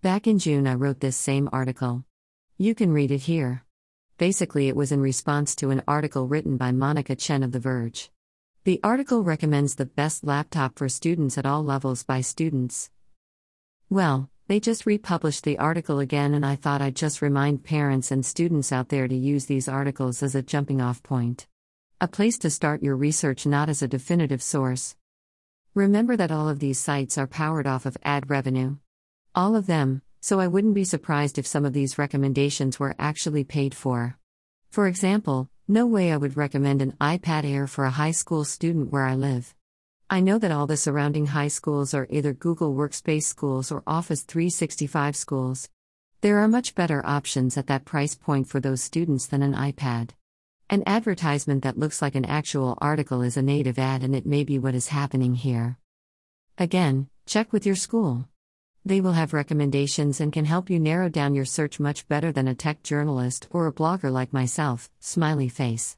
Back in June, I wrote this same article. You can read it here. Basically, it was in response to an article written by Monica Chin of The Verge. The article recommends the best laptop for students at all levels by students. Well, they just republished the article again, and I thought I'd just remind parents and students out there to use these articles as a jumping off point. A place to start your research, not as a definitive source. Remember that all of these sites are powered off of ad revenue. All of them, so I wouldn't be surprised if some of these recommendations were actually paid for. For example, no way I would recommend an iPad Air for a high school student where I live. I know that all the surrounding high schools are either Google Workspace schools or Office 365 schools. There are much better options at that price point for those students than an iPad. An advertisement that looks like an actual article is a native ad, and it may be what is happening here. Again, check with your school. They will have recommendations and can help you narrow down your search much better than a tech journalist or a blogger like myself. Smiley face.